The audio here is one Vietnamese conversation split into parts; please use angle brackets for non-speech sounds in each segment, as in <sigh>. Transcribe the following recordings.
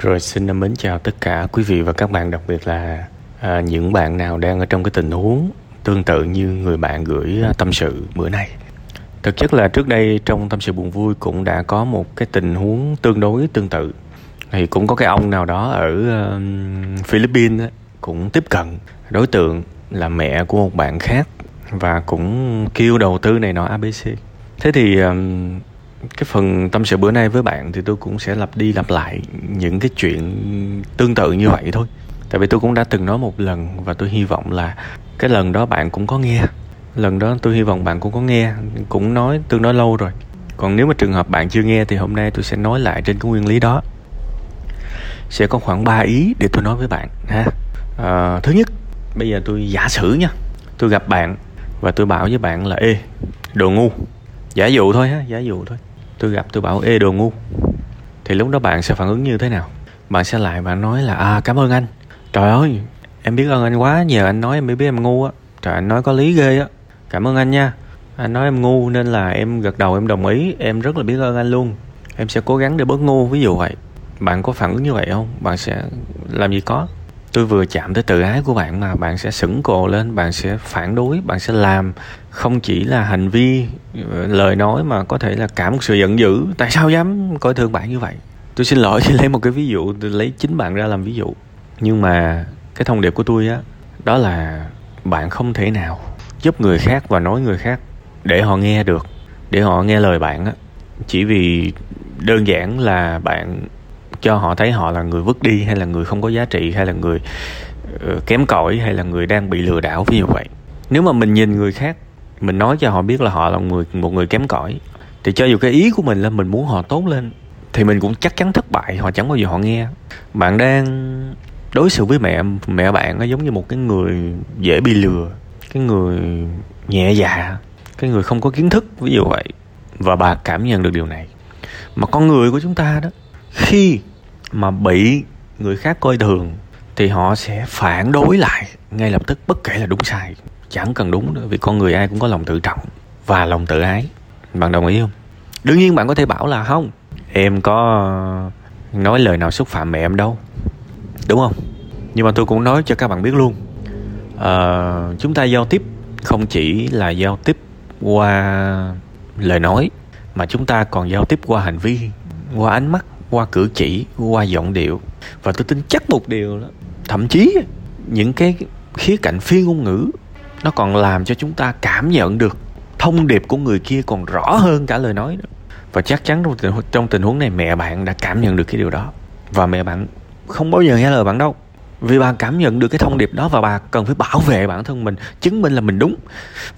Rồi xin mến chào tất cả quý vị và các bạn đặc biệt là à, những bạn nào đang ở trong cái tình huống tương tự như người bạn gửi à, tâm sự bữa nay. Thực chất là trước đây trong tâm sự buồn vui cũng đã có một cái tình huống tương đối tương tự. Thì cũng có cái ông nào đó ở uh, Philippines cũng tiếp cận đối tượng là mẹ của một bạn khác và cũng kêu đầu tư này nọ ABC. Thế thì um, cái phần tâm sự bữa nay với bạn thì tôi cũng sẽ lặp đi lặp lại những cái chuyện tương tự như vậy thôi. Tại vì tôi cũng đã từng nói một lần và tôi hy vọng là cái lần đó bạn cũng có nghe. Lần đó tôi hy vọng bạn cũng có nghe cũng nói tương đối lâu rồi. Còn nếu mà trường hợp bạn chưa nghe thì hôm nay tôi sẽ nói lại trên cái nguyên lý đó. Sẽ có khoảng 3 ý để tôi nói với bạn ha. À, thứ nhất bây giờ tôi giả sử nha. Tôi gặp bạn và tôi bảo với bạn là ê đồ ngu. Giả dụ thôi ha giả dụ thôi tôi gặp tôi bảo, ê, đồ ngu. Thì lúc đó bạn sẽ phản ứng như thế nào? Bạn sẽ lại bạn nói là à cảm ơn anh. Trời ơi, em biết ơn anh quá, nhờ anh nói em mới biết em ngu á. Trời, anh nói có lý ghê á. Cảm ơn anh nha. Anh nói em ngu nên là em gật đầu, em đồng ý. Em rất là biết ơn anh luôn. Em sẽ cố gắng để bớt ngu, ví dụ vậy. Bạn có phản ứng như vậy không? Bạn sẽ làm gì có? Tôi vừa chạm tới tự ái của bạn mà bạn sẽ sững cồ lên, bạn sẽ phản đối, bạn sẽ làm. Không chỉ là hành vi ờ, lời nói mà có thể là cả một sự giận dữ. Tại sao dám coi thường bạn như vậy? Tôi xin lỗi <laughs> khi lấy một cái ví dụ, tôi lấy chính bạn ra làm ví dụ. Nhưng mà cái thông điệp của tôi á, đó là bạn không thể nào giúp người khác và nói người khác để họ nghe được, để họ nghe lời bạn á. Chỉ vì đơn giản là bạn cho họ thấy họ là người vứt đi hay là người không có giá trị hay là người uh, kém cỏi hay là người đang bị lừa đảo ví dụ vậy. Nếu mà mình nhìn người khác mình nói cho họ biết là họ là một người một người kém cỏi thì cho dù cái ý của mình là mình muốn họ tốt lên thì mình cũng chắc chắn thất bại họ chẳng bao giờ họ nghe. Bạn đang đối xử với mẹ mẹ bạn nó giống như một cái người dễ bị lừa cái người nhẹ dạ cái người không có kiến thức ví dụ vậy và bà cảm nhận được điều này. Mà con người của chúng ta đó khi mà bị người khác coi thường thì họ sẽ phản đối lại ngay lập tức bất kể là đúng sai. Chẳng cần đúng nữa vì con người ai cũng có lòng tự trọng và lòng tự ái. Bạn đồng ý không? Đương nhiên bạn có thể bảo là không. Em có nói lời nào xúc phạm mẹ em đâu. Đúng không? Nhưng mà tôi cũng nói cho các bạn biết luôn. À, chúng ta giao tiếp không chỉ là giao tiếp qua lời nói mà chúng ta còn giao tiếp qua hành vi qua ánh mắt qua cử chỉ qua giọng điệu. Và tôi tin chắc một điều đó thậm chí những cái khía cạnh phi ngôn ngữ nó còn làm cho chúng ta cảm nhận được thông điệp của người kia còn rõ hơn cả lời nói nữa và chắc chắn trong tình, trong tình huống này mẹ bạn đã cảm nhận được cái điều đó. Và mẹ bạn không bao giờ nghe lời bạn đâu. Vì bà cảm nhận được cái thông điệp đó và bà cần phải bảo vệ bản thân mình chứng minh là mình đúng.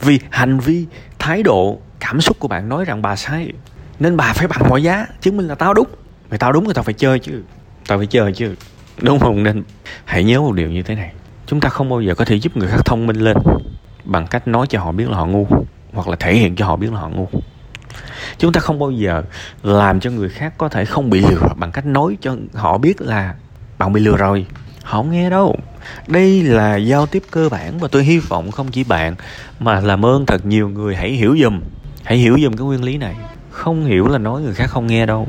Vì hành vi thái độ cảm xúc của bạn nói rằng bà sai nên bà phải bằng mọi giá chứng minh là tao đúng mày tao đúng rồi tao phải chơi chứ. Tao phải chơi chứ. Đúng không nên hãy nhớ một điều như thế này. Chúng ta không bao giờ có thể giúp người khác thông minh lên bằng cách nói cho họ biết là họ ngu, hoặc là thể hiện cho họ biết là họ ngu. Chúng ta không bao giờ làm cho người khác có thể không bị lừa bằng cách nói cho họ biết là bạn bị lừa rồi. Họ không nghe đâu. Đây là giao tiếp cơ bản và tôi hy vọng không chỉ bạn mà làm ơn thật nhiều người hãy hiểu dùm. Hãy hiểu dùm cái nguyên lý này. Không hiểu là nói người khác không nghe đâu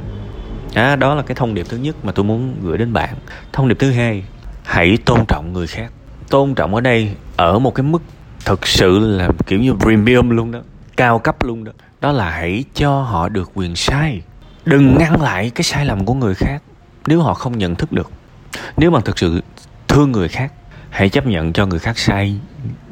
à, đó là cái thông điệp thứ nhất mà tôi muốn gửi đến bạn. Thông điệp thứ hai hãy tôn trọng người khác. Tôn trọng ở đây ở một cái mức thực sự là kiểu như premium luôn đó cao cấp luôn đó. Đó là hãy cho họ được quyền sai. Đừng ngăn lại cái sai lầm của người khác nếu họ không nhận thức được. Nếu mà thực sự thương người khác hãy chấp nhận cho người khác sai.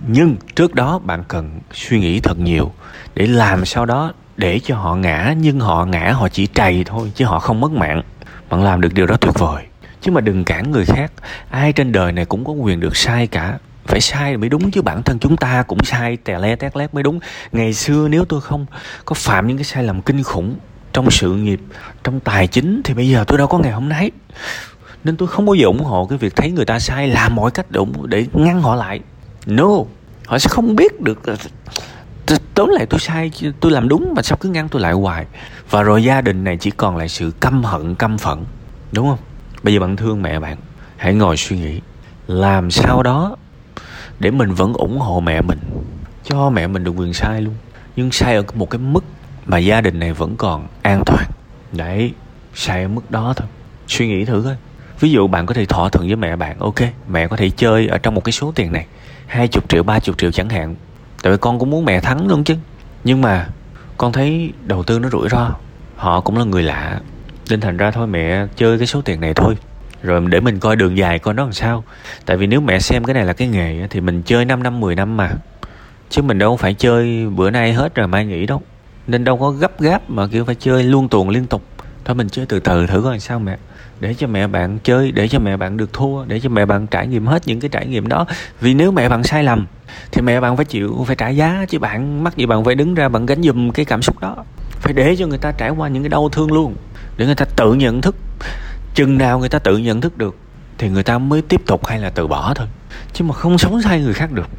Nhưng trước đó bạn cần suy nghĩ thật nhiều để làm sao đó để cho họ ngã nhưng họ ngã họ chỉ trầy thôi chứ họ không mất mạng. Bạn làm được điều đó tuyệt vời. Chứ mà đừng cản người khác. Ai trên đời này cũng có quyền được sai cả. Phải sai mới đúng chứ bản thân chúng ta cũng sai tè le tét lét mới đúng. Ngày xưa nếu tôi không có phạm những cái sai lầm kinh khủng trong sự nghiệp trong tài chính thì bây giờ tôi đâu có ngày hôm nay. Nên tôi không bao giờ ủng hộ cái việc thấy người ta sai làm mọi cách để, để ngăn họ lại. No họ sẽ không biết được tóm lại tôi sai, tôi làm đúng mà sao cứ ngăn tôi lại hoài? Và rồi gia đình này chỉ còn lại sự căm hận, căm phẫn, đúng không? Bây giờ bạn thương mẹ bạn, hãy ngồi suy nghĩ, làm sao đó để mình vẫn ủng hộ mẹ mình, cho mẹ mình được quyền sai luôn. Nhưng sai ở một cái mức mà gia đình này vẫn còn an toàn. Đấy, sai ở mức đó thôi. Suy nghĩ thử coi. Ví dụ bạn có thể thỏa thuận với mẹ bạn, ok, mẹ có thể chơi ở trong một cái số tiền này, hai chục triệu, ba chục triệu chẳng hạn tại vì con cũng muốn mẹ thắng luôn chứ. Nhưng mà con thấy đầu tư nó rủi ro. Họ cũng là người lạ. Nên thành ra thôi, mẹ chơi cái số tiền này thôi. Rồi để mình coi đường dài coi nó làm sao. Tại vì nếu mẹ xem cái này là cái nghề thì mình chơi 5 năm 10 năm mà. Chứ mình đâu phải chơi bữa nay hết rồi mai nghỉ đâu. Nên đâu có gấp gáp mà kiểu phải chơi luôn tuần liên tục thôi, mình chơi từ từ thử coi sao mẹ. Để cho mẹ bạn chơi, để cho mẹ bạn được thua, để cho mẹ bạn trải nghiệm hết những cái trải nghiệm đó. Vì nếu mẹ bạn sai lầm, thì mẹ bạn phải chịu, phải trả giá, chứ bạn, mắc gì bạn phải đứng ra bạn gánh giùm cái cảm xúc đó. Phải để cho người ta trải qua những cái đau thương luôn, để người ta tự nhận thức. Chừng nào người ta tự nhận thức được, thì người ta mới tiếp tục hay là từ bỏ thôi. Chứ mà không sống thay người khác được.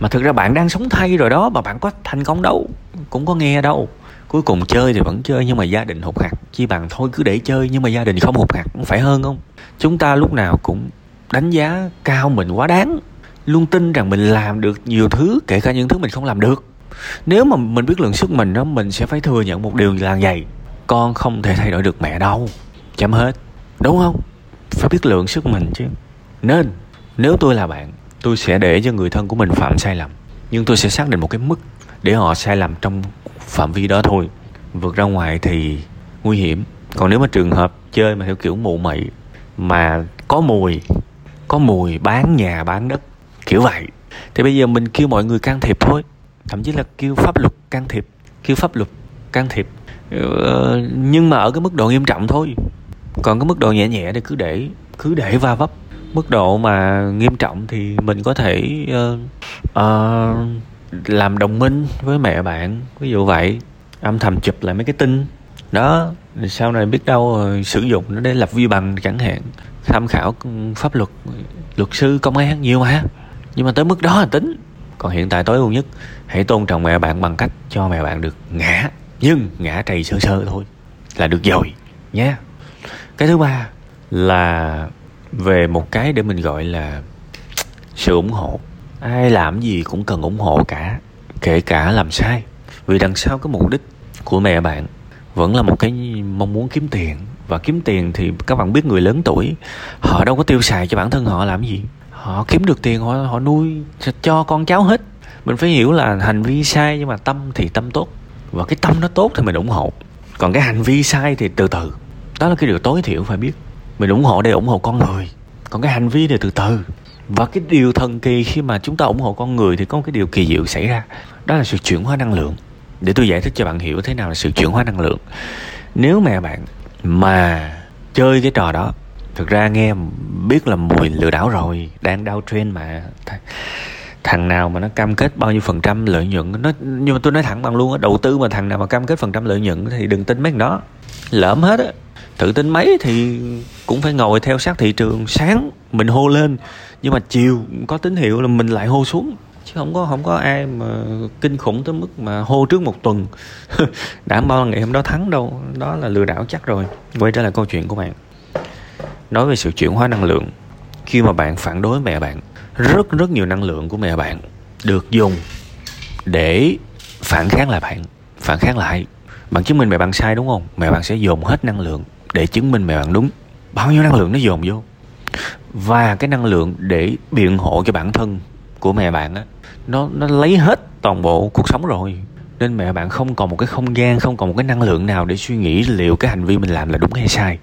Mà thực ra bạn đang sống thay rồi đó, mà bạn có thành công đâu, cũng có nghe đâu cuối cùng chơi thì vẫn chơi nhưng mà gia đình hụt hạt. Chi bằng thôi cứ để chơi nhưng mà gia đình không hụt hạt cũng phải hơn không? Chúng ta lúc nào cũng đánh giá cao mình quá đáng. Luôn tin rằng mình làm được nhiều thứ, kể cả những thứ mình không làm được. Nếu mà mình biết lượng sức mình đó, mình sẽ phải thừa nhận một điều là vậy. Con không thể thay đổi được mẹ đâu. Chấm hết. Đúng không? Phải biết lượng sức mình chứ. Nên, nếu tôi là bạn, tôi sẽ để cho người thân của mình phạm sai lầm. Nhưng tôi sẽ xác định một cái mức để họ sai lầm trong phạm vi đó thôi. Vượt ra ngoài thì nguy hiểm. Còn nếu mà trường hợp chơi mà theo kiểu mụ mị mà có mùi có mùi bán nhà bán đất kiểu vậy. Thì bây giờ mình kêu mọi người can thiệp thôi. Thậm chí là kêu pháp luật can thiệp kêu pháp luật can thiệp. Ờ, nhưng mà ở cái mức độ nghiêm trọng thôi. Còn cái mức độ nhẹ nhẹ thì cứ để cứ để va vấp. Mức độ mà nghiêm trọng thì mình có thể uh, uh, làm đồng minh với mẹ bạn, ví dụ vậy. Âm thầm chụp lại mấy cái tin. Đó, sau này biết đâu sử dụng nó để lập vi bằng chẳng hạn. Tham khảo pháp luật luật sư, công an nhiều mà. Nhưng mà tới mức đó là tính. Còn hiện tại tối ưu nhất, hãy tôn trọng mẹ bạn bằng cách cho mẹ bạn được ngã. Nhưng ngã trầy sơ sơ thôi là được rồi, nhé. Cái thứ ba là về một cái để mình gọi là sự ủng hộ ai làm gì cũng cần ủng hộ cả, kể cả làm sai. Vì đằng sau cái mục đích của mẹ bạn vẫn là một cái mong muốn kiếm tiền. Và kiếm tiền thì các bạn biết người lớn tuổi, họ đâu có tiêu xài cho bản thân họ làm gì. Họ kiếm được tiền, họ họ nuôi cho con cháu hết. Mình phải hiểu là hành vi sai nhưng mà tâm thì tâm tốt. Và cái tâm nó tốt thì mình ủng hộ. Còn cái hành vi sai thì từ từ. Đó là cái điều tối thiểu phải biết. Mình ủng hộ để ủng hộ con người. Còn cái hành vi thì từ từ và cái điều thần kỳ khi mà chúng ta ủng hộ con người thì có một cái điều kỳ diệu xảy ra. Đó là sự chuyển hóa năng lượng. Để tôi giải thích cho bạn hiểu thế nào là sự chuyển hóa năng lượng. Nếu mẹ bạn mà chơi cái trò đó, thực ra nghe biết là mùi lừa đảo rồi, đang đau trend mà. Thằng nào mà nó cam kết bao nhiêu phần trăm lợi nhuận, nó, nhưng mà tôi nói thẳng bằng luôn á, đầu tư mà thằng nào mà cam kết phần trăm lợi nhuận thì đừng tin mấy thằng đó. Lỡm hết á. Tự tin mấy thì cũng phải ngồi theo sát thị trường. Sáng mình hô lên nhưng mà chiều có tín hiệu là mình lại hô xuống. Chứ không có không có ai mà kinh khủng tới mức mà hô trước một tuần. <laughs> Đảm bảo là ngày hôm đó thắng đâu. Đó là lừa đảo chắc rồi. Quay trở lại câu chuyện của bạn. Nói về sự chuyển hóa năng lượng. Khi mà bạn phản đối mẹ bạn, rất rất nhiều năng lượng của mẹ bạn được dùng để phản kháng lại bạn, phản kháng lại. Bạn chứng minh mẹ bạn sai đúng không? Mẹ bạn sẽ dồn hết năng lượng để chứng minh mẹ bạn đúng. Bao nhiêu năng lượng nó dồn vô? Và cái năng lượng để biện hộ cho bản thân của mẹ bạn á, nó nó lấy hết toàn bộ cuộc sống rồi. Nên mẹ bạn không còn một cái không gian, không còn một cái năng lượng nào để suy nghĩ liệu cái hành vi mình làm là đúng hay sai.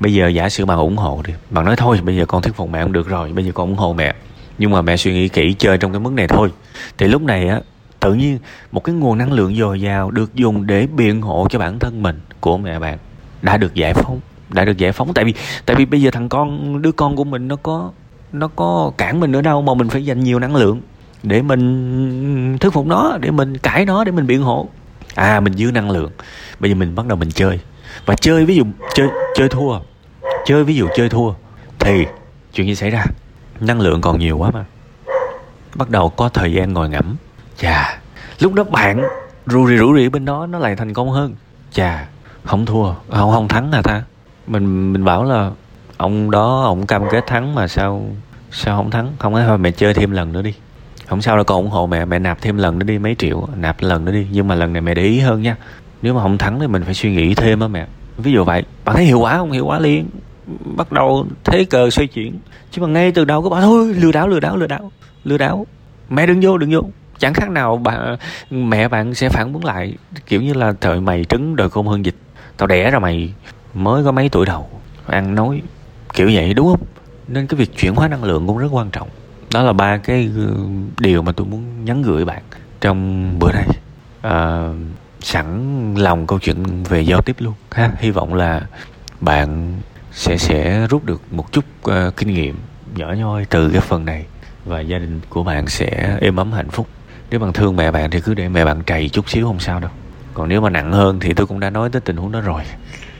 Bây giờ giả sử bạn ủng hộ đi bạn nói thôi, bây giờ con thuyết phục mẹ không được rồi, bây giờ con ủng hộ mẹ. Nhưng mà mẹ suy nghĩ kỹ, chơi trong cái mức này thôi. Thì lúc này á, tự nhiên một cái nguồn năng lượng dồi dào được dùng để biện hộ cho bản thân mình của mẹ bạn đã được giải phóng đã được giải phóng. Tại vì tại vì bây giờ thằng con, đứa con của mình nó có nó có cản mình ở đâu mà mình phải dành nhiều năng lượng để mình thuyết phục nó, để mình cãi nó, để mình biện hộ. À mình dư năng lượng. Bây giờ mình bắt đầu mình chơi. Và chơi ví dụ, chơi chơi thua. Chơi ví dụ chơi thua, thì chuyện gì xảy ra? Năng lượng còn nhiều quá mà. Bắt đầu có thời gian ngồi ngẫm. Chà, lúc đó bạn rù rì rủ rì bên đó, nó lại thành công hơn. Chà, không thua. Không không thắng à ta? Mình mình bảo là ông đó, ông cam kết thắng mà sao sao không thắng? Không ấy, thôi mẹ chơi thêm lần nữa đi. Không sao đâu, con ủng hộ mẹ mẹ nạp thêm lần nữa đi, mấy triệu, nạp lần nữa đi. Nhưng mà lần này mẹ để ý hơn nha. Nếu mà không thắng thì mình phải suy nghĩ thêm á mẹ. Ví dụ vậy, bạn thấy hiệu quả không? Hiệu quả liền. Bắt đầu thế cờ xoay chuyển. Chứ mà ngay từ đầu các bạn thôi, lừa đảo lừa đảo lừa đảo lừa đảo. Mẹ đừng vô đừng vô. Chẳng khác nào bà mẹ bạn sẽ phản ứng lại, kiểu như là thời mày trứng đời khôn hơn dịch tao đẻ ra mày mới có mấy tuổi đầu ăn nói kiểu vậy đúng không? Nên cái việc chuyển hóa năng lượng cũng rất quan trọng. Đó là ba cái ừ, điều mà tôi muốn nhắn gửi bạn trong bữa nay. À, sẵn lòng câu chuyện về giao tiếp luôn ha. Hy vọng là bạn sẽ sẽ rút được một chút uh, kinh nghiệm nhỏ nhoi từ cái phần này và gia đình của bạn sẽ êm ấm hạnh phúc. Nếu bạn thương mẹ bạn thì cứ để mẹ bạn trầy chút xíu không sao đâu. Còn nếu mà nặng hơn thì tôi cũng đã nói tới tình huống đó rồi.